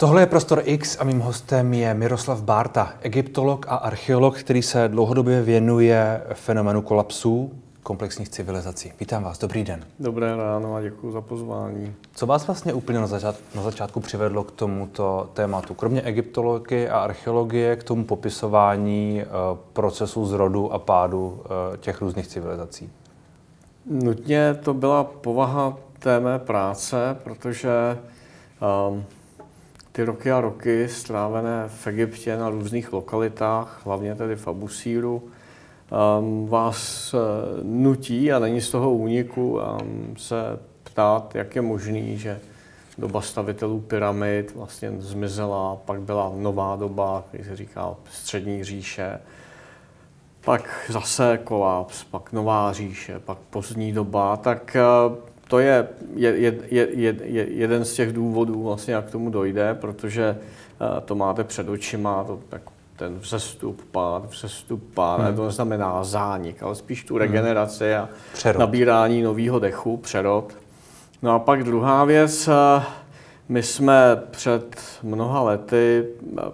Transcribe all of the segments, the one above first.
Tohle je Prostor X a mým hostem je Miroslav Bárta, egyptolog a archeolog, který se dlouhodobě věnuje fenomenu kolapsů komplexních civilizací. Vítám vás, dobrý den. Dobré ráno a děkuji za pozvání. Co vás vlastně úplně na, začát, na začátku přivedlo k tomuto tématu? Kromě egyptologie a archeologie, k tomu popisování uh, procesu zrodu a pádu uh, těch různých civilizací? Nutně to byla povaha té mé práce, protože um, ty roky a roky strávené v Egyptě na různých lokalitách, hlavně tedy v Abusíru, um, vás uh, nutí, a není z toho úniku, um, se ptát, jak je možný, že doba stavitelů pyramid vlastně zmizela, pak byla nová doba, jak se říká, střední říše, pak zase kolaps, pak nová říše, pak pozdní doba, tak uh, to je, je, je, je, je jeden z těch důvodů, vlastně, jak k tomu dojde, protože uh, to máte před očima, to, tak ten vzestup, pád, vzestup, pád, hmm. to neznamená zánik, ale spíš tu hmm. regeneraci a přerod. nabírání nového dechu, přerod. No a pak druhá věc, uh, my jsme před mnoha lety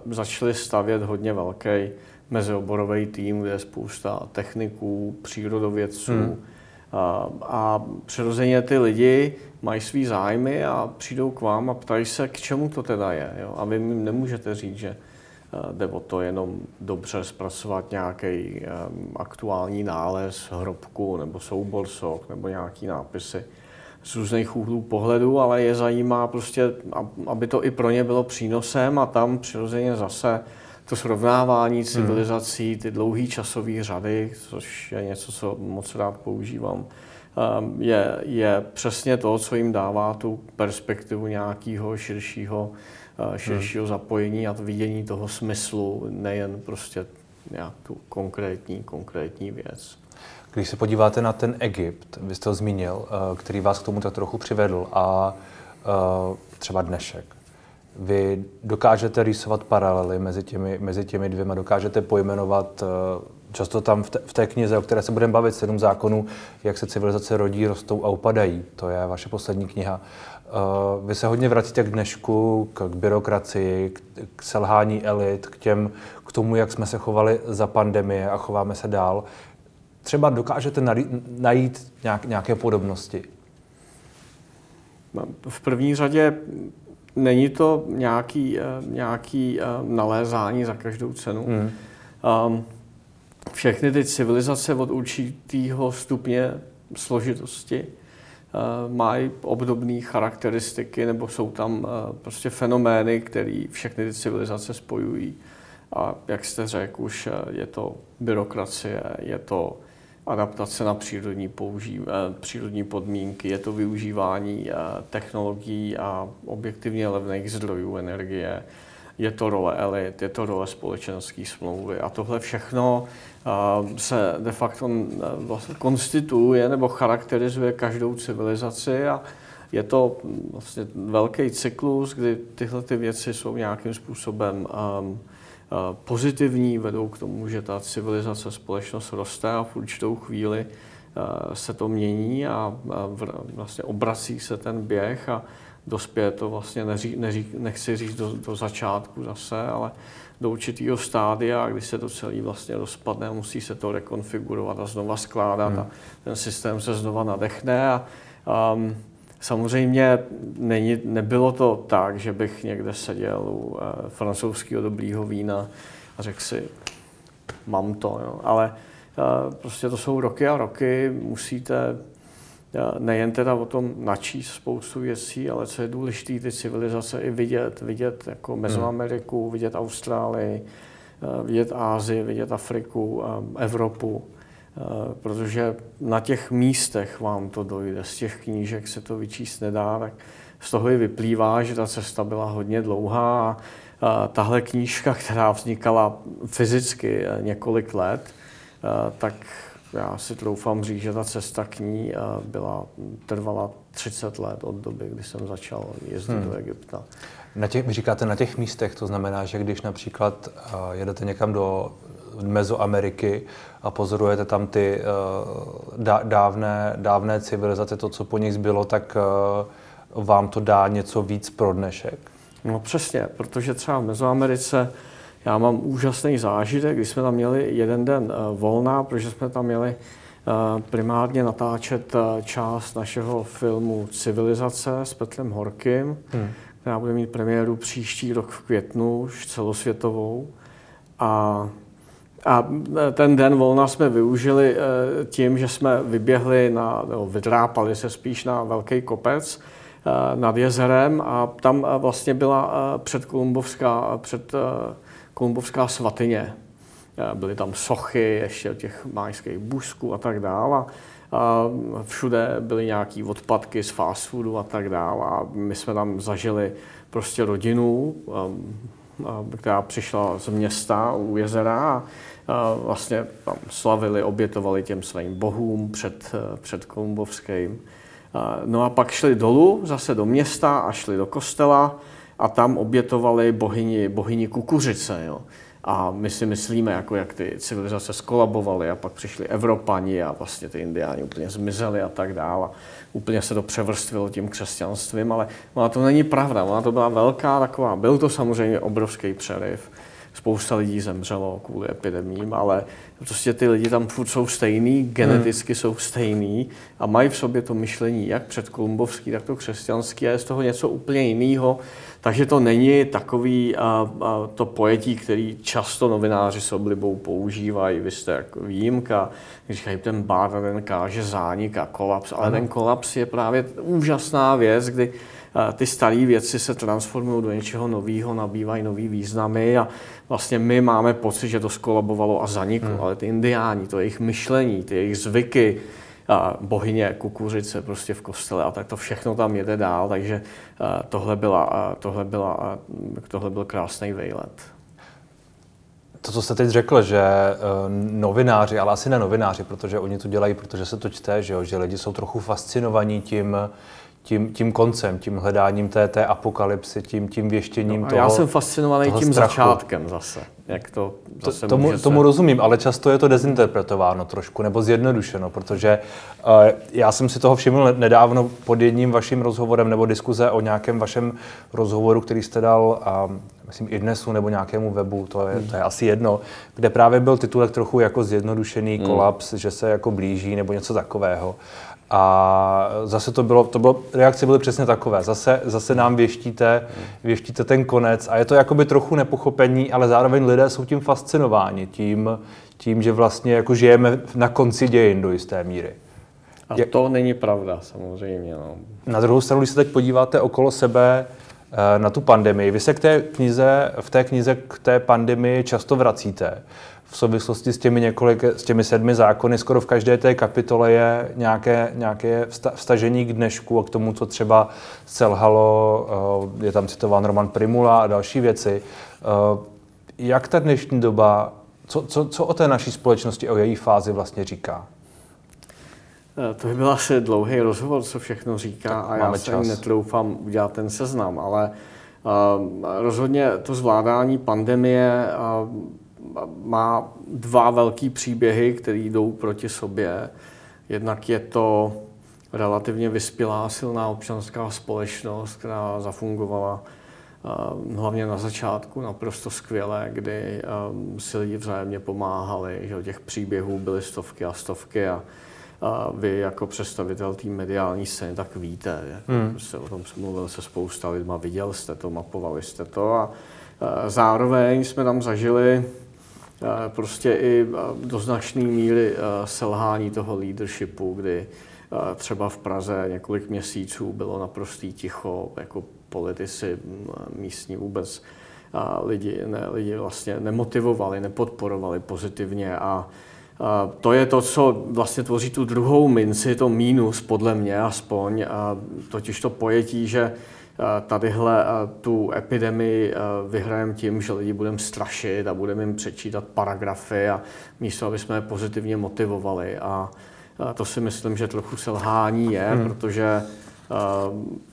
začali stavět hodně velký mezioborový tým, kde je spousta techniků, přírodovědců, hmm a, a přirozeně ty lidi mají svý zájmy a přijdou k vám a ptají se, k čemu to teda je. Jo? A vy jim nemůžete říct, že jde o to jenom dobře zpracovat nějaký um, aktuální nález, hrobku nebo soubor sok nebo nějaký nápisy z různých úhlů pohledu, ale je zajímá prostě, aby to i pro ně bylo přínosem a tam přirozeně zase to srovnávání hmm. civilizací, ty dlouhé časové řady, což je něco, co moc rád používám, um, je, je přesně to, co jim dává tu perspektivu nějakého širšího, uh, širšího hmm. zapojení a vidění toho smyslu, nejen prostě tu konkrétní, konkrétní věc. Když se podíváte na ten Egypt, vy jste ho zmínil, uh, který vás k tomu tak trochu přivedl a uh, třeba dnešek, vy dokážete rýsovat paralely mezi těmi, mezi těmi dvěma, dokážete pojmenovat eh, často tam v té, v té knize, o které se budeme bavit, sedm zákonů, jak se civilizace rodí, rostou a upadají. To je vaše poslední kniha. Eh, vy se hodně vracíte k dnešku, k, k byrokracii, k, k selhání elit, k, těm, k tomu, jak jsme se chovali za pandemie a chováme se dál. Třeba dokážete najít nějak, nějaké podobnosti? V první řadě není to nějaký, eh, nějaký eh, nalézání za každou cenu. Mm. Um, všechny ty civilizace od určitého stupně složitosti uh, mají obdobné charakteristiky nebo jsou tam uh, prostě fenomény, které všechny ty civilizace spojují. A jak jste řekl, už je to byrokracie, je to adaptace na přírodní, použí, eh, přírodní podmínky, je to využívání eh, technologií a objektivně levných zdrojů energie, je to role elit, je to role společenské smlouvy a tohle všechno eh, se de facto vlastně konstituje nebo charakterizuje každou civilizaci a je to vlastně velký cyklus, kdy tyhle ty věci jsou nějakým způsobem um, pozitivní, vedou k tomu, že ta civilizace, společnost roste a v určitou chvíli eh, se to mění a vlastně obrací se ten běh a dospěje to vlastně, neří, neří, nechci říct do, do začátku zase, ale do určitého stádia, kdy se to celé vlastně rozpadne, musí se to rekonfigurovat a znova skládat hmm. a ten systém se znova nadechne a um, Samozřejmě není, nebylo to tak, že bych někde seděl u e, francouzského dobrýho vína a řekl si, mám to, jo. ale e, prostě to jsou roky a roky, musíte e, nejen teda o tom načíst spoustu věcí, ale co je důležité, ty civilizace i vidět, vidět jako hmm. Mezoameriku, vidět Austrálii, vidět Ázii, vidět Afriku, Evropu Eh, protože na těch místech vám to dojde. Z těch knížek se to vyčíst nedá, tak z toho i vyplývá, že ta cesta byla hodně dlouhá a tahle knížka, která vznikala fyzicky eh, několik let, eh, tak já si troufám říct, že ta cesta k ní byla, trvala 30 let od doby, kdy jsem začal jezdit hmm. do Egypta. Na těch, vy říkáte na těch místech, to znamená, že když například jedete někam do Mezoameriky a pozorujete tam ty uh, dávné, dávné civilizace, to, co po nich zbylo, tak uh, vám to dá něco víc pro dnešek? No přesně, protože třeba v Mezoamerice já mám úžasný zážitek, když jsme tam měli jeden den volná, protože jsme tam měli primárně natáčet část našeho filmu Civilizace s Petrem Horkým, hmm. která bude mít premiéru příští rok v květnu, už celosvětovou. A, a ten den volna jsme využili e, tím, že jsme vyběhli na, nebo vydrápali se spíš na velký kopec e, nad jezerem a tam e, vlastně byla předkolumbovská, před kolumbovská svatyně. Byly tam sochy ještě těch májských busků a tak dále. A všude byly nějaké odpadky z fast foodu a tak dále. A my jsme tam zažili prostě rodinu, která přišla z města u jezera a vlastně tam slavili, obětovali těm svým bohům před, před Kolumbovským. No a pak šli dolů, zase do města a šli do kostela a tam obětovali bohyni, bohyni kukuřice. Jo. A my si myslíme, jako jak ty civilizace skolabovaly a pak přišli Evropani a vlastně ty indiáni úplně zmizeli a tak dále. Úplně se to převrstvilo tím křesťanstvím, ale ona to není pravda. Ona to byla velká taková, byl to samozřejmě obrovský přeriv. Spousta lidí zemřelo kvůli epidemím, ale prostě ty lidi tam furt jsou stejný, geneticky hmm. jsou stejný a mají v sobě to myšlení, jak předkolumbovský, tak to křesťanský a je z toho něco úplně jiného. Takže to není takový a, a to pojetí, který často novináři s oblibou používají. Vy jste jako výjimka, když říkají, ten bár ten káže zánik a kolaps, ale ano. ten kolaps je právě úžasná věc, kdy ty staré věci se transformují do něčeho nového, nabývají nový významy a vlastně my máme pocit, že to skolabovalo a zaniklo, hmm. ale ty indiáni, to jejich myšlení, ty jejich zvyky, bohyně kukuřice prostě v kostele a tak to všechno tam jede dál, takže tohle, byla, tohle, byla, tohle byl krásný vejlet. To, co jste teď řekl, že novináři, ale asi ne novináři, protože oni to dělají, protože se to čte, že, jo, že lidi jsou trochu fascinovaní tím, tím, tím koncem, tím hledáním té, té apokalypsy, tím, tím věštěním no, toho Já jsem fascinovaný tím strachu. začátkem zase. Jak to zase to, tomu, se... tomu rozumím, ale často je to dezinterpretováno trošku, nebo zjednodušeno, protože uh, já jsem si toho všiml nedávno pod jedním vaším rozhovorem nebo diskuze o nějakém vašem rozhovoru, který jste dal, uh, myslím, i dnesu nebo nějakému webu, to je, hmm. to je asi jedno, kde právě byl titulek trochu jako zjednodušený hmm. kolaps, že se jako blíží nebo něco takového. A zase to bylo, to bylo, reakce byly přesně takové. Zase, zase nám věštíte, věštíte ten konec a je to jakoby trochu nepochopení, ale zároveň lidé jsou tím fascinováni, tím, tím že vlastně jako žijeme na konci dějin do jisté míry. A to není pravda, samozřejmě. No. Na druhou stranu, když se teď podíváte okolo sebe eh, na tu pandemii, vy se k té knize, v té knize k té pandemii často vracíte v souvislosti s těmi, několik, s těmi sedmi zákony, skoro v každé té kapitole je nějaké, nějaké vstažení k dnešku a k tomu, co třeba selhalo, eh, je tam citován Roman Primula a další věci. Eh, jak ta dnešní doba, co, co, co o té naší společnosti, o její fázi vlastně říká? Eh, to by byl asi dlouhý rozhovor, co všechno říká tak a já se netroufám udělat ten seznam, ale uh, rozhodně to zvládání pandemie uh, má dva velký příběhy, které jdou proti sobě. Jednak je to relativně vyspělá, silná občanská společnost, která zafungovala eh, hlavně na začátku naprosto skvěle, kdy eh, si lidi vzájemně pomáhali, že těch příběhů byly stovky a stovky a, a vy jako představitel té mediální scény tak víte, hmm. prostě o tom mluvil se spousta lidma, viděl jste to, mapovali jste to a, a zároveň jsme tam zažili prostě i do značné míry selhání toho leadershipu, kdy třeba v Praze několik měsíců bylo naprostý ticho, jako politici místní vůbec a lidi, ne, lidi vlastně nemotivovali, nepodporovali pozitivně a, a to je to, co vlastně tvoří tu druhou minci, to mínus podle mě aspoň, a totiž to pojetí, že tadyhle tu epidemii vyhrajeme tím, že lidi budeme strašit a budeme jim přečítat paragrafy a místo, aby jsme je pozitivně motivovali. A to si myslím, že trochu selhání je, hmm. protože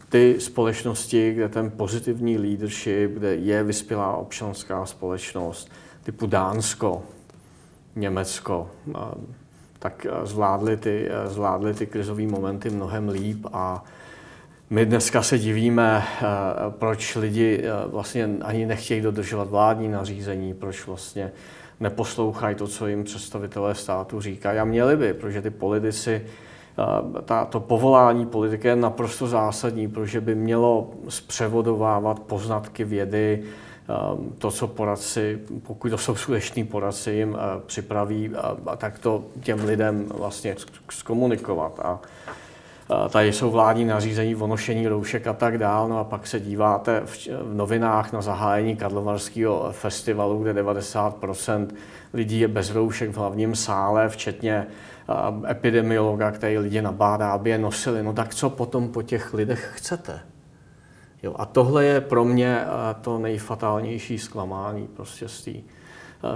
ty společnosti, kde ten pozitivní leadership, kde je vyspělá občanská společnost, typu Dánsko, Německo, tak zvládly ty, zvládly ty krizové momenty mnohem líp a my dneska se divíme, eh, proč lidi eh, vlastně ani nechtějí dodržovat vládní nařízení, proč vlastně neposlouchají to, co jim představitelé státu říkají. A měli by, protože ty politici, eh, ta, to povolání politiky je naprosto zásadní, protože by mělo zpřevodovávat poznatky vědy, to, co poradci, pokud to jsou skuteční poradci, jim připraví, a tak to těm lidem vlastně zkomunikovat. A tady jsou vládní nařízení o nošení roušek a tak dál, no a pak se díváte v, v novinách na zahájení Karlovarského festivalu, kde 90% lidí je bez roušek v hlavním sále, včetně epidemiologa, který lidi nabádá, aby je nosili. No tak co potom po těch lidech chcete? Jo, a tohle je pro mě to nejfatálnější zklamání prostě z té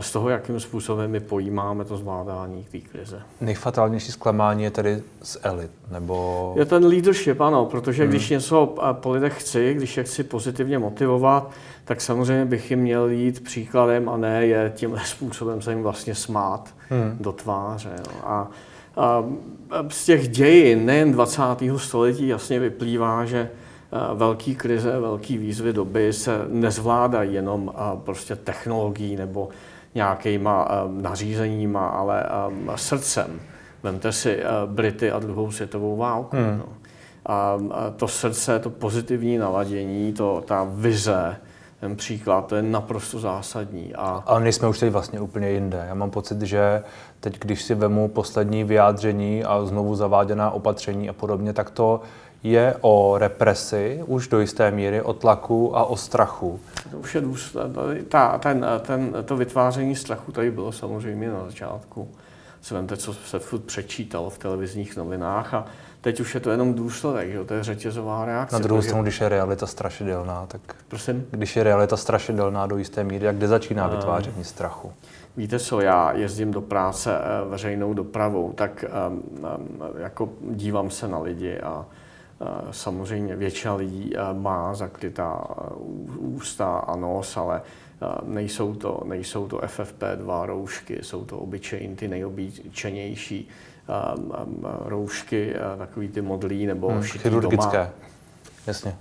z toho, jakým způsobem my pojímáme to zvládání té krize. Nejfatálnější zklamání je tedy z elit, nebo... Je ten leadership, ano, protože hmm. když něco po lidech chci, když je chci pozitivně motivovat, tak samozřejmě bych jim měl jít příkladem a ne je tímhle způsobem se jim vlastně smát hmm. do tváře. Jo. A, a z těch dějin, nejen 20. století, jasně vyplývá, že velký krize, velký výzvy doby se nezvládají jenom prostě technologií nebo nějakýma um, nařízeníma, ale um, srdcem. Vemte si uh, Brity a druhou světovou válku. Hmm. No. A, a to srdce, to pozitivní naladění, to, ta vize, ten příklad, to je naprosto zásadní. A... Ale nejsme už teď vlastně úplně jinde. Já mám pocit, že teď, když si vemu poslední vyjádření a znovu zaváděná opatření a podobně, tak to je o represi, už do jisté míry o tlaku a o strachu. To už je ta, ten, ten, to vytváření strachu tady bylo samozřejmě na začátku. Si vemte, co se furt přečítalo v televizních novinách a teď už je to jenom důsledek, že? to je řetězová reakce. Na druhou stranu, když je realita strašidelná, tak Prosím? když je realita strašidelná do jisté míry, jak kde začíná vytváření strachu? Víte co, já jezdím do práce eh, veřejnou dopravou, tak um, um, jako dívám se na lidi a Samozřejmě většina lidí má zakrytá ústa a nos, ale nejsou to, nejsou to FFP2 roušky, jsou to obyčejní, ty nejobyčejnější roušky, takový ty modlí nebo hmm, chirurgické. Doma. Jasně.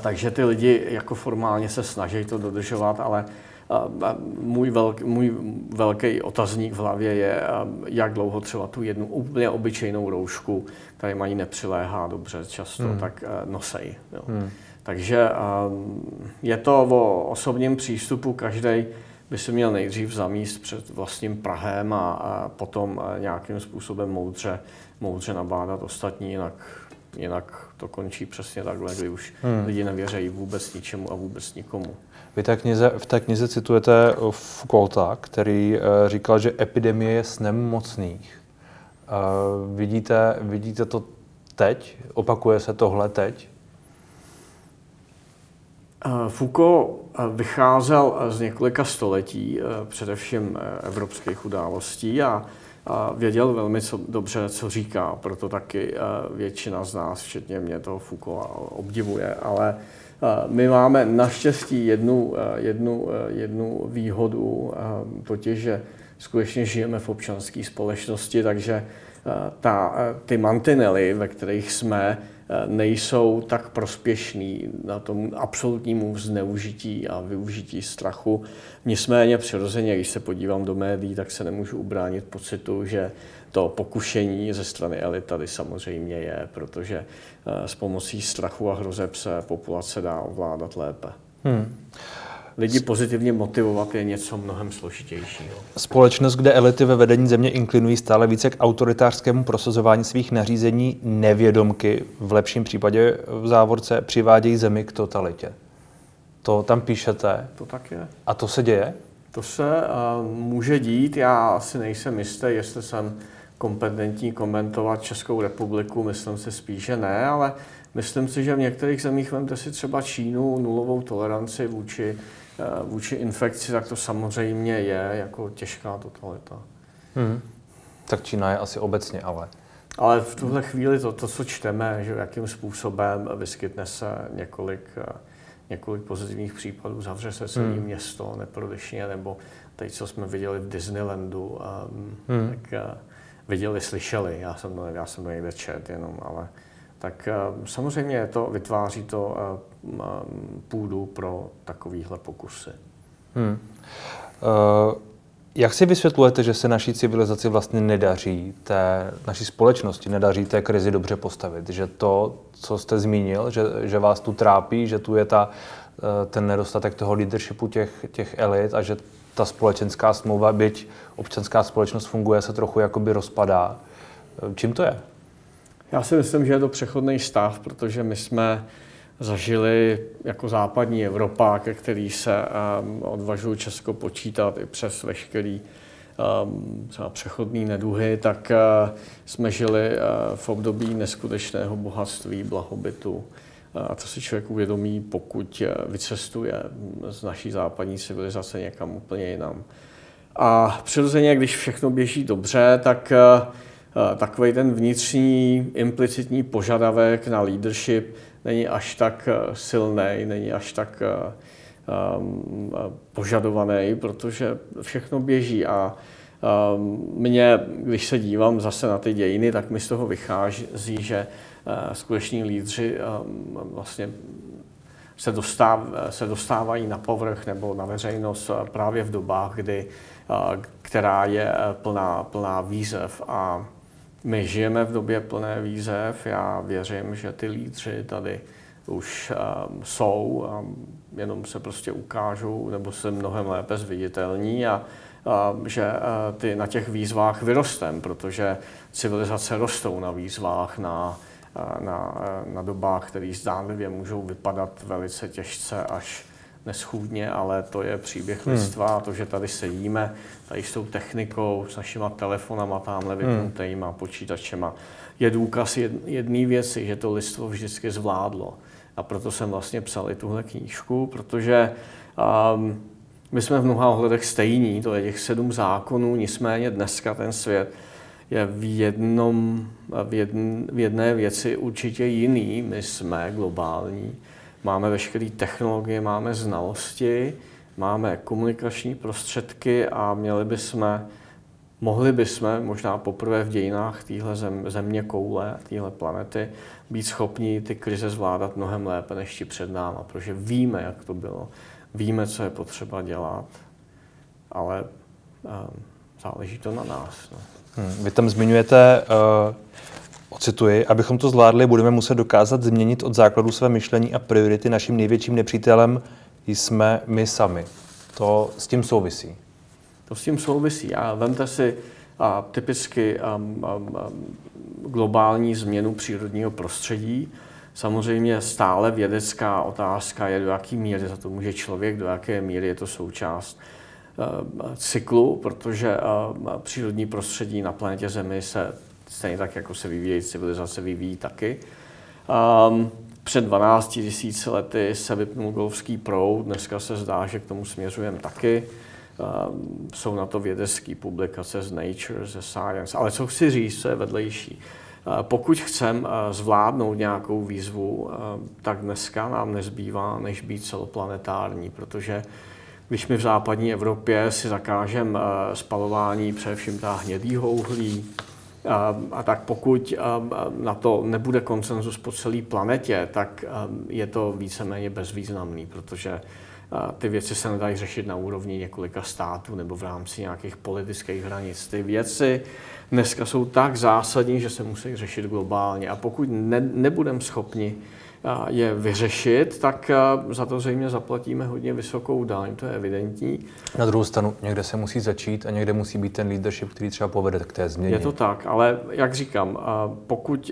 Takže ty lidi jako formálně se snaží to dodržovat, ale můj, velk, můj velký otazník v hlavě je, jak dlouho třeba tu jednu úplně obyčejnou roušku, které mají nepřiléhá dobře často, hmm. tak nosej. Jo. Hmm. Takže je to o osobním přístupu, každý by se měl nejdřív zamíst před vlastním Prahem a, a potom nějakým způsobem moudře, moudře nabádat ostatní, jinak, jinak to končí přesně takhle, kdy už hmm. lidi nevěřejí vůbec ničemu a vůbec nikomu. Vy té knize, v té knize citujete Foucaulta, který uh, říkal, že epidemie je snem mocných. Uh, vidíte, vidíte to teď? Opakuje se tohle teď? Eh, Foucault vycházel z několika století, především evropských událostí a věděl velmi co, dobře, co říká, proto taky většina z nás, včetně mě, toho Foucault obdivuje, ale my máme naštěstí jednu, jednu, jednu výhodu, totiž, že skutečně žijeme v občanské společnosti, takže ta, ty mantinely, ve kterých jsme, nejsou tak prospěšný na tom absolutnímu zneužití a využití strachu. Nicméně přirozeně, když se podívám do médií, tak se nemůžu ubránit pocitu, že to pokušení ze strany elit tady samozřejmě je, protože eh, s pomocí strachu a hrozeb se populace dá ovládat lépe. Hmm. Lidi pozitivně motivovat je něco mnohem složitějšího. Společnost, kde elity ve vedení země inklinují stále více k autoritářskému prosazování svých nařízení, nevědomky, v lepším případě v závorce, přivádějí zemi k totalitě. To tam píšete. To tak je. A to se děje? To se uh, může dít. Já asi nejsem jistý, jestli jsem kompetentní komentovat Českou republiku, myslím si spíš, že ne, ale myslím si, že v některých zemích, vemte si třeba Čínu, nulovou toleranci vůči, vůči infekci, tak to samozřejmě je jako těžká totalita. Hmm. Tak Čína je asi obecně, ale... Ale v tuhle chvíli to, to co čteme, že jakým způsobem vyskytne se několik, eh, několik pozitivních případů, zavře se celé hmm. město neprodešně, nebo teď, co jsme viděli v Disneylandu, um, hmm. tak uh, viděli, slyšeli. Já jsem to, já jsem to někde čet jenom, ale tak samozřejmě to vytváří to půdu pro takovýhle pokusy. Hmm. Uh... Jak si vysvětlujete, že se naší civilizaci vlastně nedaří, té naší společnosti nedaří té krizi dobře postavit? Že to, co jste zmínil, že, že vás tu trápí, že tu je ta, eh, ten nedostatek toho leadershipu těch, těch elit a že ta společenská smlouva, byť občanská společnost funguje, se trochu jakoby rozpadá. Eh, čím to je? Já si myslím, že je to přechodný stav, protože my jsme zažili jako západní Evropa, ke který se um, odvažuji Česko počítat i přes veškerý um, přechodný neduhy, tak uh, jsme žili uh, v období neskutečného bohatství, blahobytu. Uh, a to si člověk uvědomí, pokud vycestuje z naší západní civilizace někam úplně jinam. A přirozeně, když všechno běží dobře, tak uh takový ten vnitřní implicitní požadavek na leadership není až tak eh, silný, není až tak um, požadovaný, protože všechno běží. A um, mě, když se dívám zase na ty dějiny, tak mi z toho vychází, že skuteční lídři um, vlastně se, dostáv, se dostávají na povrch nebo na veřejnost právě v dobách, kdy, která je plná, plná výzev a my žijeme v době plné výzev. Já věřím, že ty lídři tady už um, jsou, um, jenom se prostě ukážou nebo se mnohem lépe zviditelní a uh, že uh, ty na těch výzvách vyrostem, protože civilizace rostou na výzvách, na, uh, na, uh, na dobách, které zdánlivě můžou vypadat velice těžce až neschůdně, ale to je příběh hmm. lidstva to, že tady sedíme, tady s tou technikou, s našima telefonama tamhle vypnutýma, hmm. počítačema, je důkaz jedné věci, že to lidstvo vždycky zvládlo. A proto jsem vlastně psal i tuhle knížku, protože um, my jsme v mnoha ohledech stejní, to je těch sedm zákonů, nicméně dneska ten svět je v, jednom, v, jedn, v jedné věci určitě jiný. My jsme globální, máme veškeré technologie, máme znalosti, máme komunikační prostředky a měli bychom, mohli bychom možná poprvé v dějinách téhle zem, země koule, téhle planety, být schopni ty krize zvládat mnohem lépe než ti před náma, protože víme, jak to bylo, víme, co je potřeba dělat, ale uh, záleží to na nás. No. Hmm, vy tam zmiňujete uh Ocituji, abychom to zvládli, budeme muset dokázat změnit od základu své myšlení a priority. Naším největším nepřítelem jsme my sami. To s tím souvisí. To s tím souvisí. A vemte si a, typicky a, a, a, globální změnu přírodního prostředí. Samozřejmě stále vědecká otázka je, do jaké míry za to může člověk, do jaké míry je to součást cyklu, protože přírodní prostředí na planetě Zemi se stejně tak, jako se vyvíjejí civilizace, vyvíjí taky. Um, před 12 tisíci lety se vypnul golfský proud, dneska se zdá, že k tomu směřujeme taky. Um, jsou na to vědecké publikace z Nature, ze Science, ale co chci říct, co je vedlejší. Uh, pokud chcem uh, zvládnout nějakou výzvu, tak dneska nám nezbývá, než být celoplanetární, protože když my v západní Evropě si zakážeme spalování především ta hnědýho uhlí, a, a tak pokud na to nebude konsenzus po celé planetě, tak je to víceméně bezvýznamný, protože ty věci se nedají řešit na úrovni několika států nebo v rámci nějakých politických hranic. Ty věci dneska jsou tak zásadní, že se musí řešit globálně. A pokud ne, nebudeme schopni je vyřešit, tak za to zřejmě zaplatíme hodně vysokou daň, to je evidentní. Na druhou stranu, někde se musí začít a někde musí být ten leadership, který třeba povede k té změně. Je to tak, ale jak říkám, pokud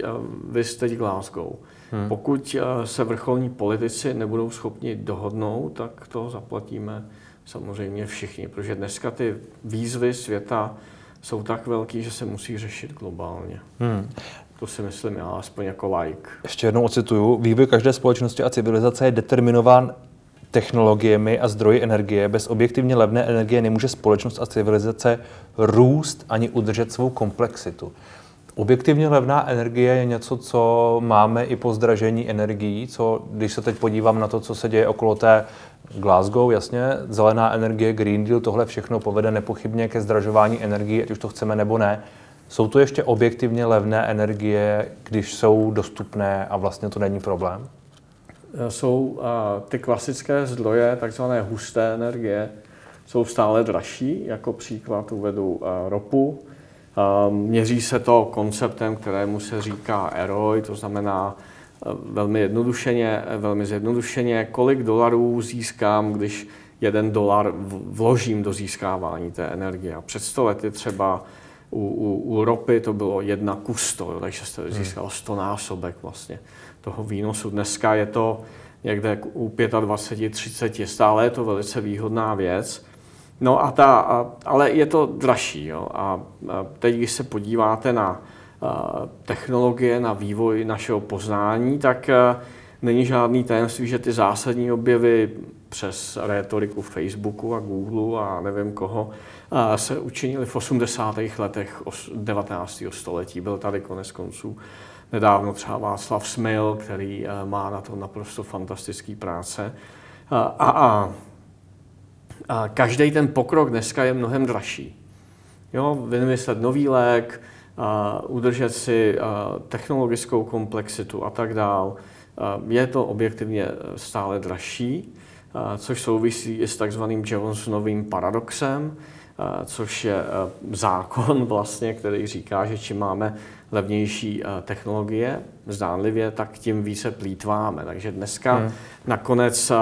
vy jste Glasgow, hmm. pokud se vrcholní politici nebudou schopni dohodnout, tak to zaplatíme samozřejmě všichni, protože dneska ty výzvy světa jsou tak velký, že se musí řešit globálně. Hmm. To si myslím já, aspoň jako like. Ještě jednou ocituju. Vývoj každé společnosti a civilizace je determinován technologiemi a zdroji energie. Bez objektivně levné energie nemůže společnost a civilizace růst ani udržet svou komplexitu. Objektivně levná energie je něco, co máme i po zdražení energií, co, když se teď podívám na to, co se děje okolo té Glasgow, jasně, zelená energie, Green Deal, tohle všechno povede nepochybně ke zdražování energií, ať už to chceme nebo ne. Jsou to ještě objektivně levné energie, když jsou dostupné a vlastně to není problém? Jsou ty klasické zdroje, takzvané husté energie, jsou stále dražší. Jako příklad uvedu ropu. Měří se to konceptem, kterému se říká EROI, to znamená velmi jednodušeně, velmi zjednodušeně, kolik dolarů získám, když jeden dolar vložím do získávání té energie. A před sto lety třeba u, u, u ropy to bylo jedna kusto, takže jste hmm. získal 100 násobek vlastně toho výnosu. Dneska je to někde u 25, 30, stále je to velice výhodná věc. No a ta, ale je to dražší. Jo. A teď, když se podíváte na technologie, na vývoj našeho poznání, tak není žádný tajemství, že ty zásadní objevy přes retoriku Facebooku a Google a nevím koho se učinili v 80. letech 19. století. Byl tady konec konců nedávno třeba Václav Smil, který má na to naprosto fantastický práce. A, a, a každý ten pokrok dneska je mnohem dražší. Jo, vymyslet nový lék, a udržet si technologickou komplexitu a tak dál. Je to objektivně stále dražší, což souvisí i s takzvaným Jonesonovým paradoxem, což je zákon vlastně, který říká, že čím máme levnější technologie, zdánlivě, tak tím více plítváme. Takže dneska hmm. nakonec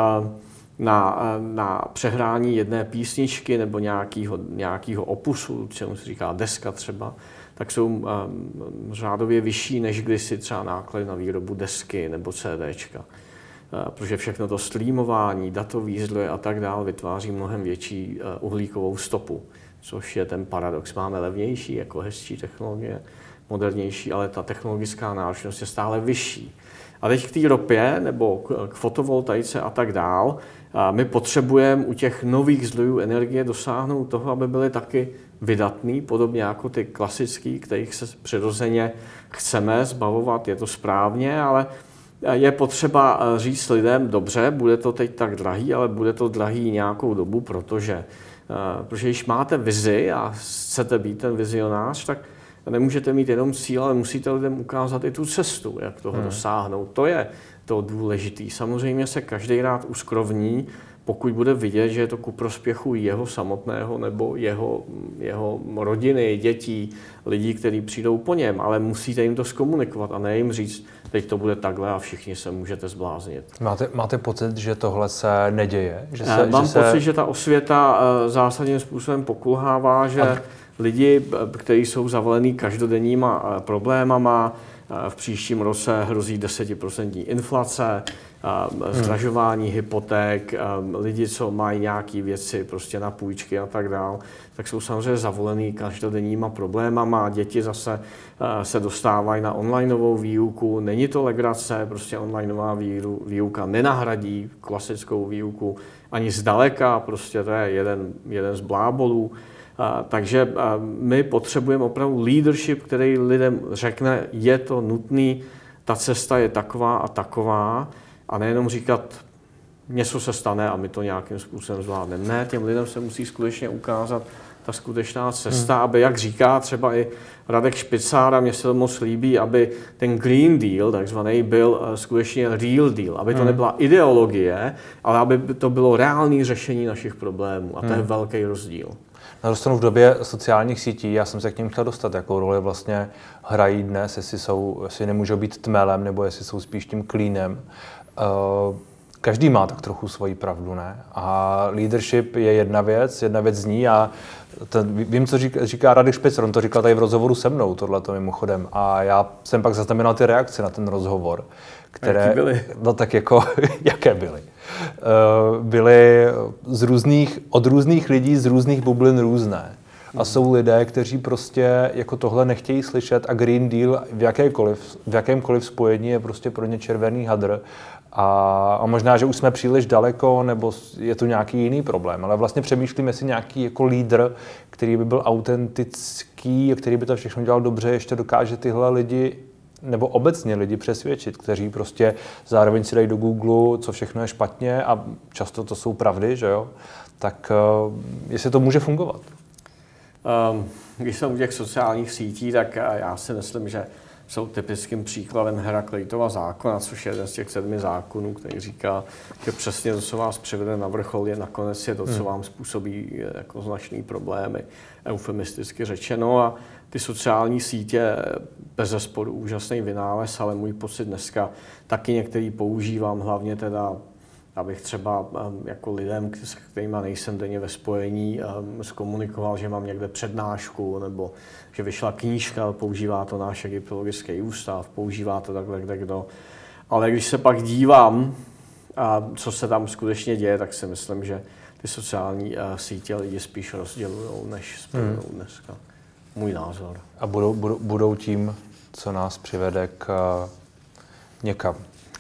na, na přehrání jedné písničky nebo nějakého, nějakého opusu, čemu se říká deska třeba, tak jsou um, řádově vyšší než kdysi třeba náklady na výrobu desky nebo CDčka. Uh, protože všechno to streamování, datový zdroje a tak dále vytváří mnohem větší uh, uhlíkovou stopu, což je ten paradox. Máme levnější, jako hezčí technologie, modernější, ale ta technologická náročnost je stále vyšší. A teď k té ropě nebo k fotovoltaice a tak dál, my potřebujeme u těch nových zdrojů energie dosáhnout toho, aby byly taky vydatný, podobně jako ty klasický, kterých se přirozeně chceme zbavovat, je to správně, ale je potřeba eh, říct lidem, dobře, bude to teď tak drahý, ale bude to drahý nějakou dobu, protože, eh, protože když máte vizi a chcete být ten vizionář, tak nemůžete mít jenom cíl, ale musíte lidem ukázat i tu cestu, jak toho hmm. dosáhnout. To je to důležité. Samozřejmě se každý rád uskrovní, pokud bude vidět, že je to ku prospěchu jeho samotného nebo jeho, jeho rodiny, dětí, lidí, kteří přijdou po něm, ale musíte jim to zkomunikovat a ne jim říct, teď to bude takhle a všichni se můžete zbláznit. Máte, máte pocit, že tohle se neděje? Že se, Mám že pocit, se... že ta osvěta eh, zásadním způsobem pokulhává, že a... lidi, eh, kteří jsou zavolení každodenníma eh, problémama, v příštím roce hrozí 10% inflace, zdražování hmm. hypoték, lidi, co mají nějaké věci prostě na půjčky a tak dál, tak jsou samozřejmě zavolený každodenníma problémama. Děti zase se dostávají na onlineovou výuku. Není to legrace, prostě onlineová výuka nenahradí klasickou výuku ani zdaleka, prostě to je jeden, jeden z blábolů. Takže my potřebujeme opravdu leadership, který lidem řekne, je to nutný, ta cesta je taková a taková a nejenom říkat, něco se stane a my to nějakým způsobem zvládneme. Ne, těm lidem se musí skutečně ukázat ta skutečná cesta, hmm. aby, jak říká třeba i Radek Špicára, mně se to moc líbí, aby ten Green Deal, takzvaný, byl uh, skutečně real deal, aby to hmm. nebyla ideologie, ale aby to bylo reálné řešení našich problémů. A to hmm. je velký rozdíl. Na dostanu v době sociálních sítí, já jsem se k ním chtěl dostat, jakou roli vlastně hrají dnes, jestli, jsou, jestli nemůžou být tmelem, nebo jestli jsou spíš tím klínem. Uh, každý má tak trochu svoji pravdu, ne? A leadership je jedna věc, jedna věc zní a ten, vím, co říká, říká Radek Špicer, on to říkal tady v rozhovoru se mnou, tohleto mimochodem. A já jsem pak zaznamenal ty reakce na ten rozhovor, které... Jaký byly? No tak jako, jaké byly? Uh, byly z různých, od různých lidí z různých bublin různé. A jsou lidé, kteří prostě jako tohle nechtějí slyšet a Green Deal v, jakékoliv, v jakémkoliv spojení je prostě pro ně červený hadr. A, a možná, že už jsme příliš daleko, nebo je to nějaký jiný problém, ale vlastně přemýšlím, jestli nějaký jako lídr, který by byl autentický, který by to všechno dělal dobře, ještě dokáže tyhle lidi nebo obecně lidi přesvědčit, kteří prostě zároveň si dají do Google, co všechno je špatně a často to jsou pravdy, že jo, tak uh, jestli to může fungovat. Um, když jsem u těch sociálních sítí, tak já si myslím, že jsou typickým příkladem Herakleitova zákona, což je jeden z těch sedmi zákonů, který říká, že přesně to, co vás přivede na vrchol, je nakonec je to, co hmm. vám způsobí jako značný problémy, eufemisticky řečeno. A ty sociální sítě bez zesporu úžasný vynález, ale můj pocit dneska taky některý používám, hlavně teda abych třeba jako lidem, s kterými nejsem denně ve spojení, zkomunikoval, že mám někde přednášku, nebo že vyšla knížka, používá to náš egyptologický ústav, používá to takhle kde kdo. Ale když se pak dívám, a co se tam skutečně děje, tak si myslím, že ty sociální sítě lidi spíš rozdělují, než spojují hmm. dneska. Můj názor. A budou, budou, budou tím, co nás přivede k někam.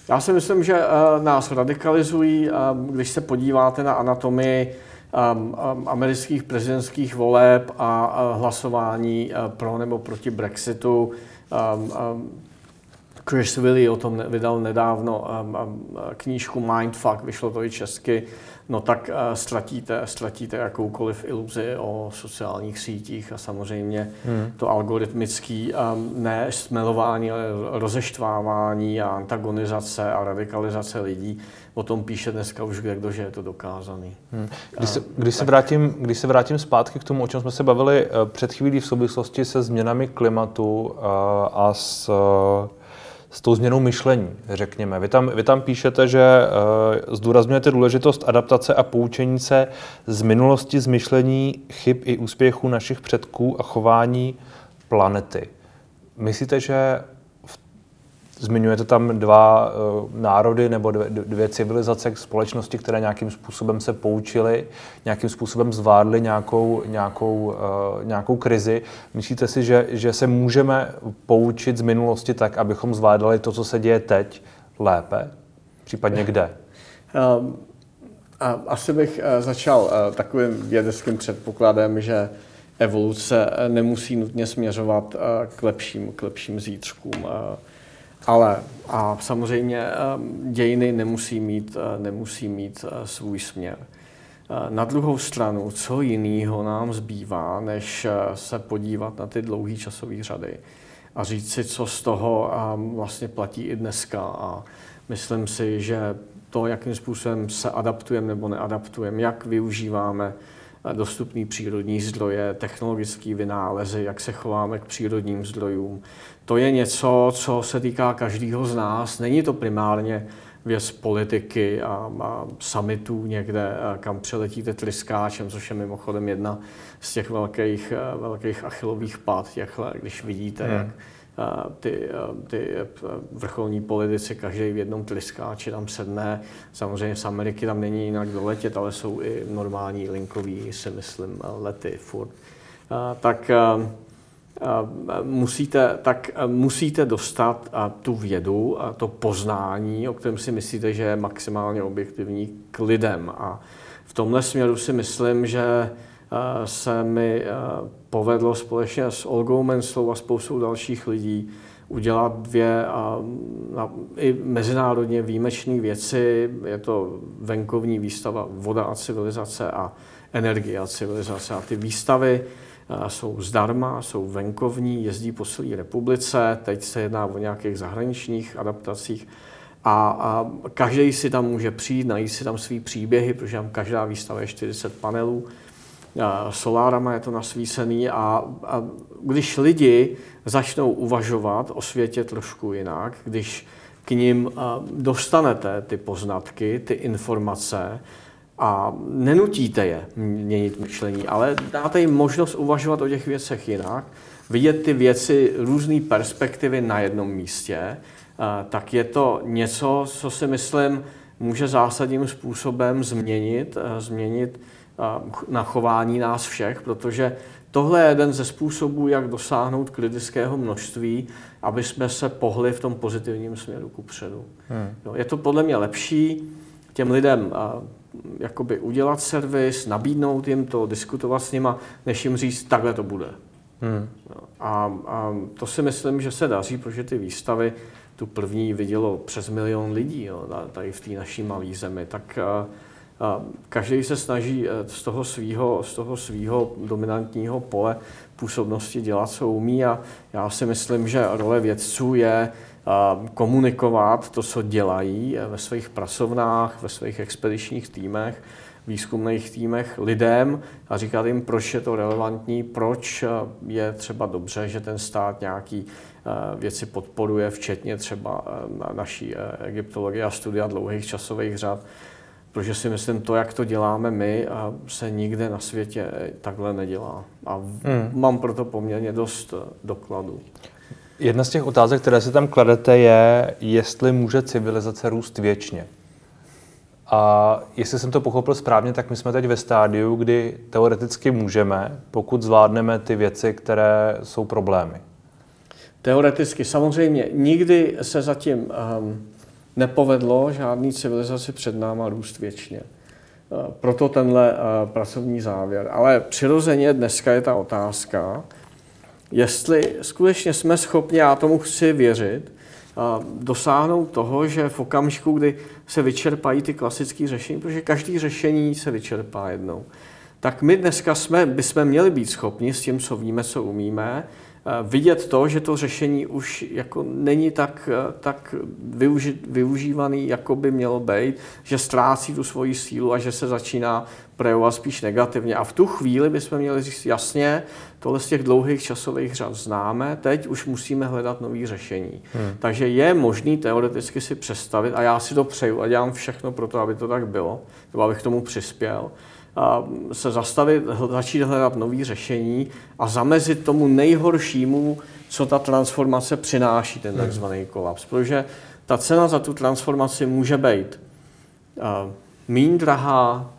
Já si myslím, že uh, nás radikalizují, um, když se podíváte na anatomii um, amerických prezidentských voleb a hlasování pro nebo proti Brexitu. Chris Willy o tom vydal nedávno knížku Mindfuck, vyšlo to i česky no tak ztratíte, ztratíte jakoukoliv iluzi o sociálních sítích a samozřejmě hmm. to algoritmické ne smelování, ale rozeštvávání a antagonizace a radikalizace lidí, o tom píše dneska už kdo, že je to dokázaný. Hmm. Když, se, když, se vrátím, když se vrátím zpátky k tomu, o čem jsme se bavili uh, před chvílí v souvislosti se změnami klimatu uh, a s uh, s tou změnou myšlení, řekněme. Vy tam, vy tam píšete, že uh, zdůrazňujete důležitost adaptace a poučení se z minulosti, z myšlení, chyb i úspěchů našich předků a chování planety. Myslíte, že Zmiňujete tam dva uh, národy nebo dvě, dvě civilizace společnosti, které nějakým způsobem se poučily, nějakým způsobem zvládly nějakou, nějakou, uh, nějakou krizi. Myslíte si, že, že se můžeme poučit z minulosti tak, abychom zvládali to, co se děje teď, lépe? Případně kde? Um, a asi bych uh, začal takovým vědeckým předpokladem, že evoluce nemusí nutně směřovat k lepším, k lepším zítřkům. Ale a samozřejmě ehm, dějiny nemusí mít, eh, nemusí mít eh, svůj směr. Eh, na druhou stranu, co jiného nám zbývá, než se podívat na ty dlouhé časové řady a říct si, co z toho ehm, vlastně platí i dneska. A myslím si, že to, jakým způsobem se adaptujeme nebo neadaptujeme, jak využíváme dostupné přírodní zdroje, technologické vynálezy, jak se chováme k přírodním zdrojům. To je něco, co se týká každého z nás. Není to primárně věc politiky a, a summitů někde, kam přeletíte tryskáčem, což je mimochodem jedna z těch velkých, velkých achilových pad, těchhle, když vidíte, hmm. jak ty, ty vrcholní politici, každý v jednom tryskáči tam sedne. Samozřejmě z Ameriky tam není jinak doletět, ale jsou i normální linkový, si myslím, lety furt. Tak musíte, tak musíte dostat tu vědu, a to poznání, o kterém si myslíte, že je maximálně objektivní k lidem. A v tomhle směru si myslím, že se mi povedlo společně s Olgou Menslou a spoustou dalších lidí udělat dvě a, a i mezinárodně výjimečné věci. Je to venkovní výstava Voda a civilizace a energie a civilizace. A ty výstavy jsou zdarma, jsou venkovní, jezdí po celé republice, teď se jedná o nějakých zahraničních adaptacích a, a každý si tam může přijít, najít si tam svý příběhy, protože tam každá výstava je 40 panelů, solárama je to nasvícený a, a když lidi začnou uvažovat o světě trošku jinak, když k ním dostanete ty poznatky, ty informace, a nenutíte je měnit myšlení, ale dáte jim možnost uvažovat o těch věcech jinak, vidět ty věci různé perspektivy na jednom místě, tak je to něco, co si myslím může zásadním způsobem změnit, změnit na chování nás všech, protože tohle je jeden ze způsobů, jak dosáhnout kritického množství, aby jsme se pohli v tom pozitivním směru kupředu. Hmm. Je to podle mě lepší těm lidem jakoby udělat servis, nabídnout jim to, diskutovat s nima, než jim říct, takhle to bude. Hmm. A, a to si myslím, že se daří, protože ty výstavy, tu první vidělo přes milion lidí jo, tady v té naší malé zemi, tak a, každý se snaží z toho svého z toho svýho dominantního pole působnosti dělat, co umí. A já si myslím, že role vědců je komunikovat to, co dělají ve svých pracovnách, ve svých expedičních týmech, výzkumných týmech lidem a říkat jim, proč je to relevantní, proč je třeba dobře, že ten stát nějaký věci podporuje, včetně třeba naší egyptologie a studia dlouhých časových řad, protože si myslím, to, jak to děláme my, se nikde na světě takhle nedělá. A hmm. mám proto poměrně dost dokladů. Jedna z těch otázek, které si tam kladete, je, jestli může civilizace růst věčně. A jestli jsem to pochopil správně, tak my jsme teď ve stádiu, kdy teoreticky můžeme, pokud zvládneme ty věci, které jsou problémy. Teoreticky, samozřejmě. Nikdy se zatím um, nepovedlo žádný civilizaci před náma růst věčně. Uh, proto tenhle uh, pracovní závěr. Ale přirozeně dneska je ta otázka, jestli skutečně jsme schopni, já tomu chci věřit, dosáhnout toho, že v okamžiku, kdy se vyčerpají ty klasické řešení, protože každý řešení se vyčerpá jednou, tak my dneska jsme, bychom měli být schopni s tím, co víme, co umíme, vidět to, že to řešení už jako není tak, tak využi, využívaný, jako by mělo být, že ztrácí tu svoji sílu a že se začíná projevovat spíš negativně. A v tu chvíli bychom měli říct jasně, tohle z těch dlouhých časových řad známe, teď už musíme hledat nový řešení. Hmm. Takže je možný teoreticky si představit, a já si to přeju a dělám všechno pro to, aby to tak bylo, nebo abych tomu přispěl, se zastavit, začít hledat nový řešení a zamezit tomu nejhoršímu, co ta transformace přináší, ten hmm. takzvaný kolaps. Protože ta cena za tu transformaci může být méně drahá,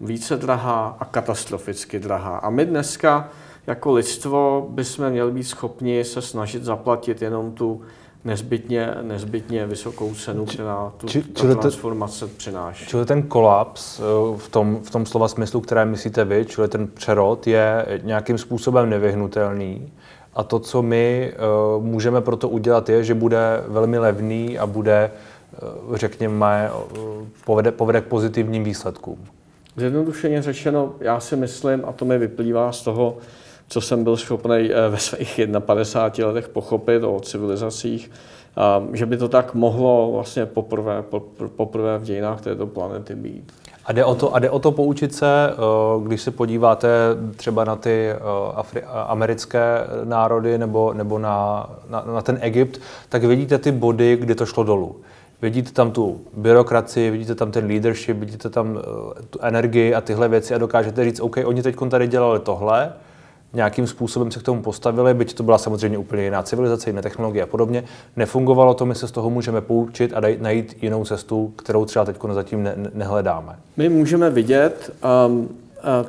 více drahá a katastroficky drahá. A my dneska jako lidstvo bychom měli být schopni se snažit zaplatit jenom tu nezbytně, nezbytně vysokou cenu, která tu či, ta transformace ten, přináší. Čili ten kolaps eh, v tom, v tom slova smyslu, které myslíte vy, čili ten přerod je nějakým způsobem nevyhnutelný a to, co my uh, můžeme proto udělat, je, že bude velmi levný a bude, uh, řekněme, uh, povede, povede k pozitivním výsledkům. Zjednodušeně řečeno, já si myslím, a to mi vyplývá z toho, co jsem byl schopný eh, ve svých 51 letech pochopit o civilizacích, že by to tak mohlo vlastně poprvé, poprvé v dějinách této planety být. A jde, o to, a jde o to poučit se, eh, když se podíváte třeba na ty eh, Afri- americké národy nebo, nebo na, na, na ten Egypt, tak vidíte ty body, kdy to šlo dolů. Vidíte tam tu byrokracii, vidíte tam ten leadership, vidíte tam tu energii a tyhle věci a dokážete říct, OK, oni teď tady dělali tohle, nějakým způsobem se k tomu postavili, byť to byla samozřejmě úplně jiná civilizace, jiné technologie a podobně. Nefungovalo to, my se z toho můžeme poučit a najít jinou cestu, kterou třeba teď zatím ne, nehledáme. My můžeme vidět um, uh,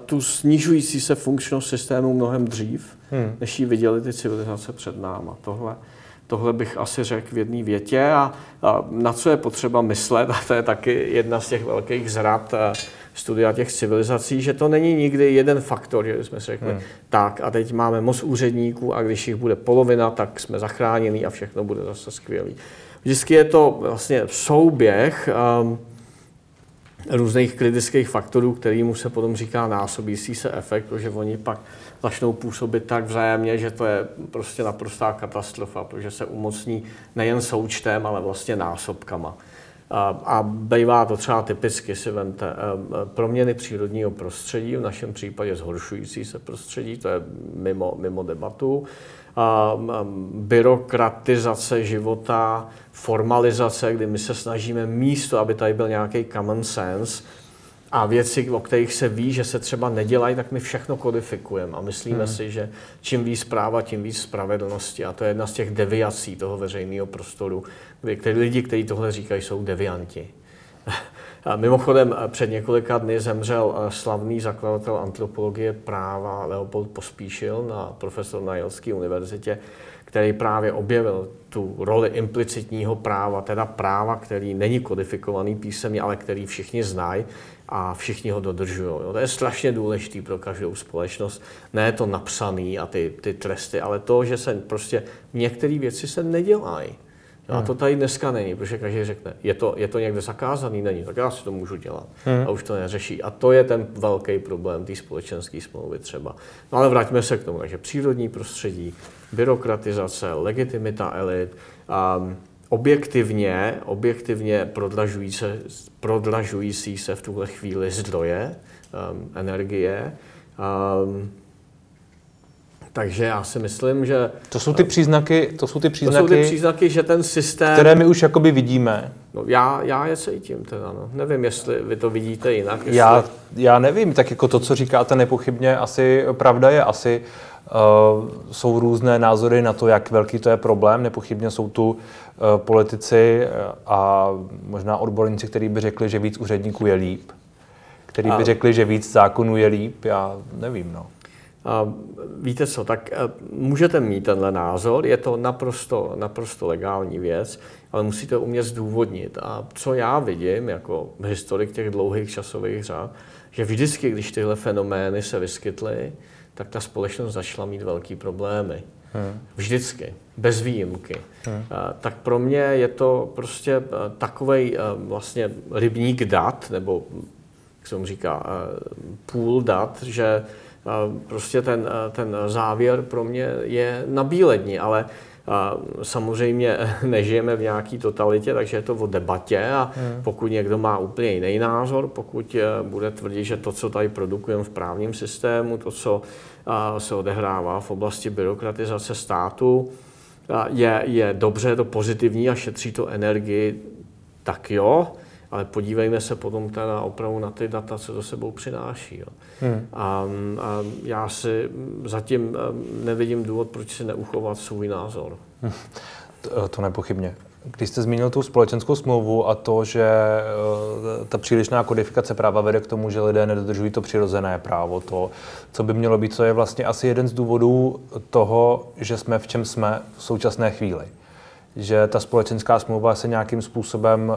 tu snižující se funkčnost systému mnohem dřív, hmm. než ji viděli ty civilizace před náma. Tohle, tohle bych asi řekl v jedné větě a, a na co je potřeba myslet, a to je taky jedna z těch velkých zrad uh, studia těch civilizací, že to není nikdy jeden faktor, že jsme si řekli, hmm. tak a teď máme moc úředníků a když jich bude polovina, tak jsme zachráněni a všechno bude zase skvělý. Vždycky je to vlastně souběh um, různých kritických faktorů, kterýmu se potom říká násobící se efekt, protože oni pak začnou působit tak vzájemně, že to je prostě naprostá katastrofa, protože se umocní nejen součtem, ale vlastně násobkama. A bývá to třeba typicky, si vente, eh, proměny přírodního prostředí, v našem případě zhoršující se prostředí, to je mimo, mimo debatu, byrokratizace života, formalizace, kdy my se snažíme místo, aby tady byl nějaký common sense, a věci, o kterých se ví, že se třeba nedělají, tak my všechno kodifikujeme a myslíme hmm. si, že čím víc práva, tím víc spravedlnosti. A to je jedna z těch deviací toho veřejného prostoru, kdy lidi, kteří tohle říkají, jsou devianti. A mimochodem, před několika dny zemřel eh, slavný zakladatel antropologie práva Leopold Pospíšil na profesor na Jelské univerzitě, který právě objevil tu roli implicitního práva, teda práva, který není kodifikovaný písemně, ale který všichni znají a všichni ho dodržují. To je strašně důležité pro každou společnost. Ne to napsané a ty, ty tresty, ale to, že se prostě některé věci se nedělají. A to tady dneska není, protože každý řekne, je to, je to někde zakázaný, není, tak já si to můžu dělat. Hmm. A už to neřeší. A to je ten velký problém té společenské smlouvy třeba. No ale vraťme se k tomu. Takže přírodní prostředí, byrokratizace, legitimita elit, um, objektivně, objektivně prodlažující se, prodlažující se v tuhle chvíli zdroje um, energie. Um, takže já si myslím, že... To jsou ty příznaky, to jsou ty příznaky, to jsou ty příznaky že ten systém... Které my už jakoby vidíme. No, já, já je cítím teda, no. Nevím, jestli vy to vidíte jinak. Jestli... Já, já nevím, tak jako to, co říkáte, nepochybně asi pravda je. Asi uh, jsou různé názory na to, jak velký to je problém. Nepochybně jsou tu uh, politici a možná odborníci, kteří by řekli, že víc úředníků je líp. Kteří by řekli, že víc zákonů je líp. Já nevím, no. A víte co, tak eh, můžete mít tenhle názor, je to naprosto, naprosto legální věc, ale musíte umět zdůvodnit. A co já vidím jako historik těch dlouhých časových řád, že vždycky, když tyhle fenomény se vyskytly, tak ta společnost začala mít velký problémy. Hmm. Vždycky, bez výjimky. Hmm. Tak pro mě je to prostě eh, takový eh, vlastně rybník dat, nebo jak se mu říká, půl dat, že prostě ten, ten závěr pro mě je nabílední, ale a samozřejmě nežijeme v nějaké totalitě, takže je to o debatě a hmm. pokud někdo má úplně jiný názor, pokud e, bude tvrdit, že to, co tady produkujeme v právním systému, to, co se odehrává v oblasti byrokratizace státu, je, je dobře, to pozitivní a šetří to energii, tak jo, ale podívejme se potom teda opravdu na ty data, co to sebou přináší. Jo. Hmm. A, a já si zatím nevidím důvod, proč si neuchovat svůj názor. Hmm. To, to nepochybně. Když jste zmínil tu společenskou smlouvu a to, že uh, ta přílišná kodifikace práva vede k tomu, že lidé nedodržují to přirozené právo, to, co by mělo být, co je vlastně asi jeden z důvodů toho, že jsme v čem jsme v současné chvíli. Že ta společenská smlouva se nějakým způsobem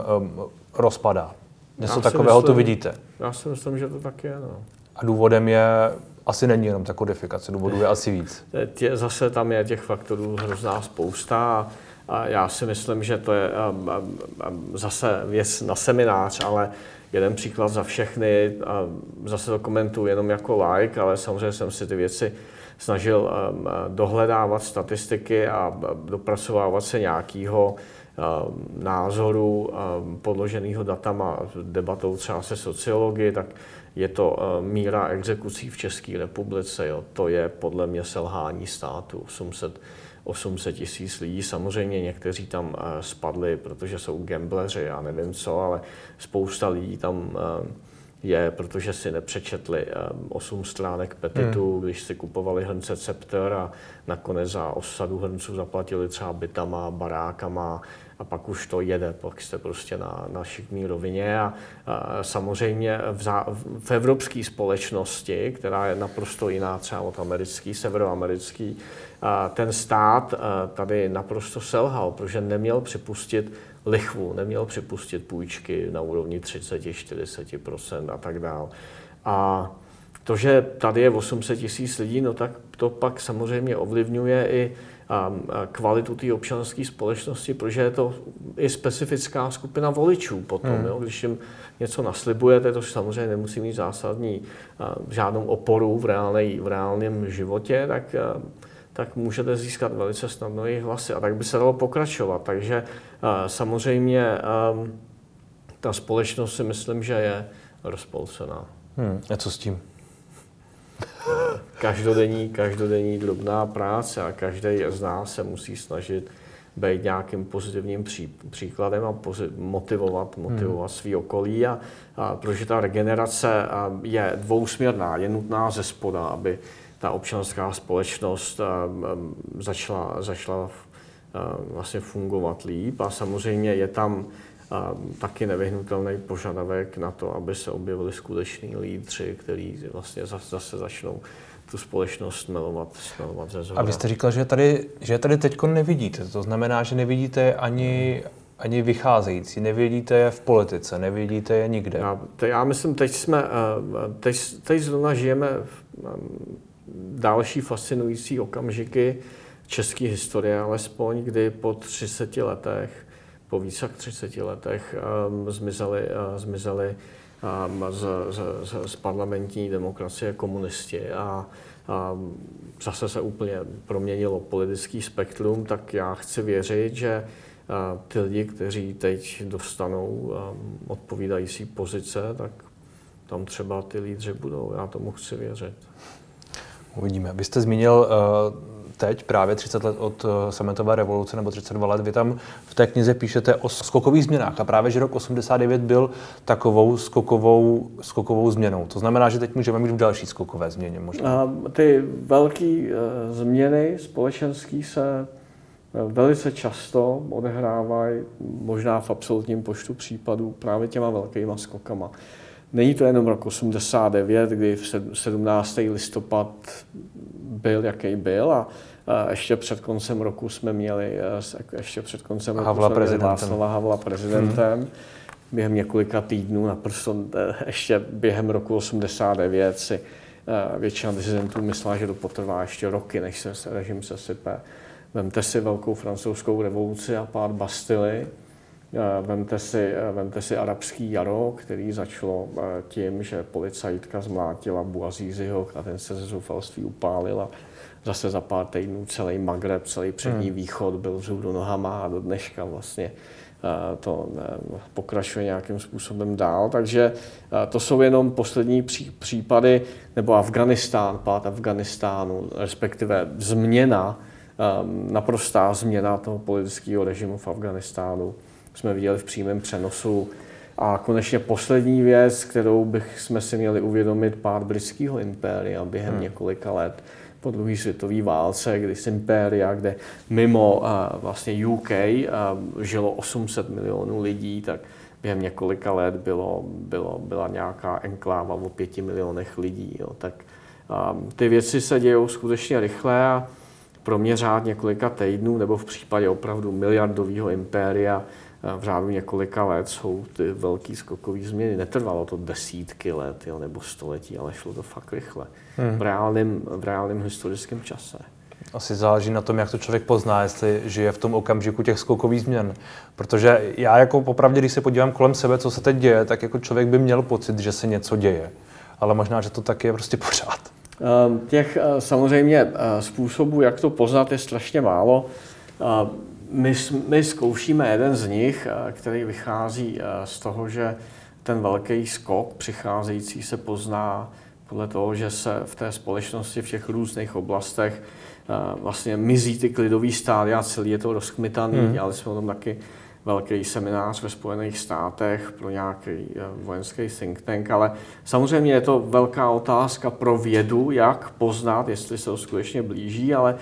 rozpadá. Něco takového myslím, tu vidíte. Já si myslím, že to tak je. No. A důvodem je, asi není jenom ta kodifikace, důvodů je asi víc. Tě, zase tam je těch faktorů hrozná spousta a, a já si myslím, že to je a, a, a zase věc na seminář, ale jeden příklad za všechny, a zase to komentuju jenom jako like, ale samozřejmě jsem si ty věci snažil dohledávat statistiky a dopracovávat se nějakého názoru podloženého datama, debatou třeba se sociologií, tak je to míra exekucí v České republice. Jo. To je podle mě selhání státu. 800, 800 tisíc lidí. Samozřejmě někteří tam spadli, protože jsou gambleři, a nevím co, ale spousta lidí tam je, protože si nepřečetli 8 stránek petitu, hmm. když si kupovali hrnce Scepter a nakonec za osadu hrnců zaplatili třeba bytama, barákama, a pak už to jede, pak jste prostě na, na šikmý rovině a, a samozřejmě v, zá, v evropské společnosti, která je naprosto jiná třeba od americký, severoamerický, a ten stát a tady naprosto selhal, protože neměl připustit lichvu, neměl připustit půjčky na úrovni 30-40% a tak dále. A to, že tady je 800 tisíc lidí, no tak to pak samozřejmě ovlivňuje i kvalitu té občanské společnosti, protože je to i specifická skupina voličů potom. Hmm. Jo? Když jim něco naslibujete, to samozřejmě nemusí mít zásadní žádnou oporu v, reálnej, v reálném životě, tak, tak můžete získat velice snadno jejich hlasy. A tak by se dalo pokračovat. Takže samozřejmě ta společnost si myslím, že je rozpolcená. Hmm. A co s tím? Každodenní, každodenní drobná práce a každý z nás se musí snažit být nějakým pozitivním pří, příkladem a pozit, motivovat, motivovat hmm. svý okolí. A, a protože ta regenerace je dvousměrná, je nutná ze spoda, aby ta občanská společnost začala, začala vlastně fungovat líp. A samozřejmě je tam a taky nevyhnutelný požadavek na to, aby se objevili skuteční lídři, kteří vlastně zase, začnou tu společnost smelovat, smelovat ze zhora. A vy jste říkal, že tady, že tady teď nevidíte. To znamená, že nevidíte ani, ani vycházející, nevidíte je v politice, nevidíte je nikde. Já, te, já myslím, teď jsme, eh, teď, teď zrovna žijeme v další fascinující okamžiky, české historie alespoň, kdy po 30 letech, po více jak 30 letech um, zmizeli, uh, zmizeli um, z, z, z, z parlamentní demokracie komunisti a um, zase se úplně proměnilo politický spektrum, tak já chci věřit, že uh, ty lidi, kteří teď dostanou um, odpovídající pozice, tak tam třeba ty lídři budou. Já tomu chci věřit. Uvidíme. Vy jste zmínil uh teď, právě 30 let od eh, sametové revoluce nebo 32 let, vy tam v té knize píšete o skokových změnách a právě, že rok 89 byl takovou skokovou, skokovou změnou. To znamená, že teď můžeme mít v další skokové změně možná. Ty velké uh, změny společenské se eh, velice často odehrávají, možná v absolutním počtu případů, právě těma velkýma skokama. Není to jenom rok 89, kdy v 17. listopad byl, jaký byl a ještě před koncem roku jsme měli, e, ještě před koncem roku Havla jsme měli Václava Havla prezidentem. Hmm. Během několika týdnů, naprosto e, ještě během roku 89 si e, většina dizidentů myslela, že to potrvá ještě roky, než se režim sesype. Vemte si velkou francouzskou revoluci a pád Bastily, Vemte si, vemte si arabský jaro, který začalo tím, že policajtka zmlátila Buazíziho a ten se ze zoufalství upálil a zase za pár týdnů celý Magreb, celý přední hmm. východ byl vzhůru nohama a do dneška vlastně to pokračuje nějakým způsobem dál. Takže to jsou jenom poslední případy, nebo Afganistán, pád Afganistánu, respektive změna, naprostá změna toho politického režimu v Afganistánu jsme viděli v přímém přenosu. A konečně poslední věc, kterou bych jsme si měli uvědomit, pád britského impéria během hmm. několika let po druhé světové válce, kdy z impéria, kde mimo uh, vlastně UK uh, žilo 800 milionů lidí, tak během několika let bylo, bylo, byla nějaká enkláva o pěti milionech lidí. Jo. Tak um, ty věci se dějou skutečně rychle a pro mě řád několika týdnů, nebo v případě opravdu miliardového impéria, v řádu několika let jsou ty velký skokové změny. Netrvalo to desítky let jo, nebo století, ale šlo to fakt rychle. Hmm. V, reálném, v reálném historickém čase. Asi záleží na tom, jak to člověk pozná, jestli žije v tom okamžiku těch skokových změn. Protože já jako popravdě, když se podívám kolem sebe, co se teď děje, tak jako člověk by měl pocit, že se něco děje. Ale možná, že to tak je prostě pořád. Ehm, těch eh, samozřejmě eh, způsobů, jak to poznat, je strašně málo. My, my zkoušíme jeden z nich, eh, který vychází eh, z toho, že ten velký skok přicházející se pozná podle toho, že se v té společnosti v těch různých oblastech eh, vlastně mizí ty klidový stádia, celý je to rozkmitaný, hmm. dělali jsme o tom taky velký seminář ve Spojených státech pro nějaký vojenský think tank, ale samozřejmě je to velká otázka pro vědu, jak poznat, jestli se to skutečně blíží, ale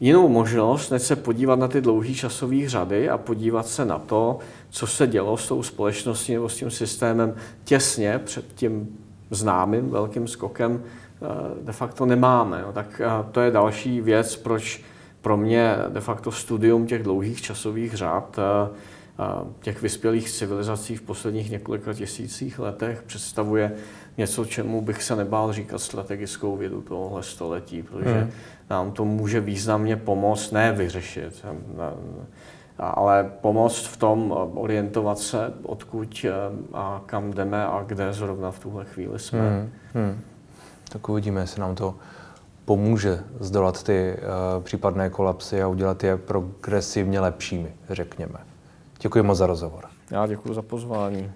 jinou možnost, než se podívat na ty dlouhé časové řady a podívat se na to, co se dělo s tou společností nebo s tím systémem těsně před tím známým velkým skokem, eh, de facto nemáme. Tak eh, to je další věc, proč pro mě de facto studium těch dlouhých časových řad eh, těch vyspělých civilizací v posledních několika tisících letech představuje něco, čemu bych se nebál říkat strategickou vědu tohohle století, protože hmm. nám to může významně pomoct, ne vyřešit, ale pomoct v tom orientovat se, odkud a kam jdeme a kde zrovna v tuhle chvíli jsme. Hmm. Hmm. Tak uvidíme, jestli nám to pomůže zdolat ty uh, případné kolapsy a udělat je progresivně lepšími, řekněme. Děkuji moc za rozhovor. Já děkuji za pozvání.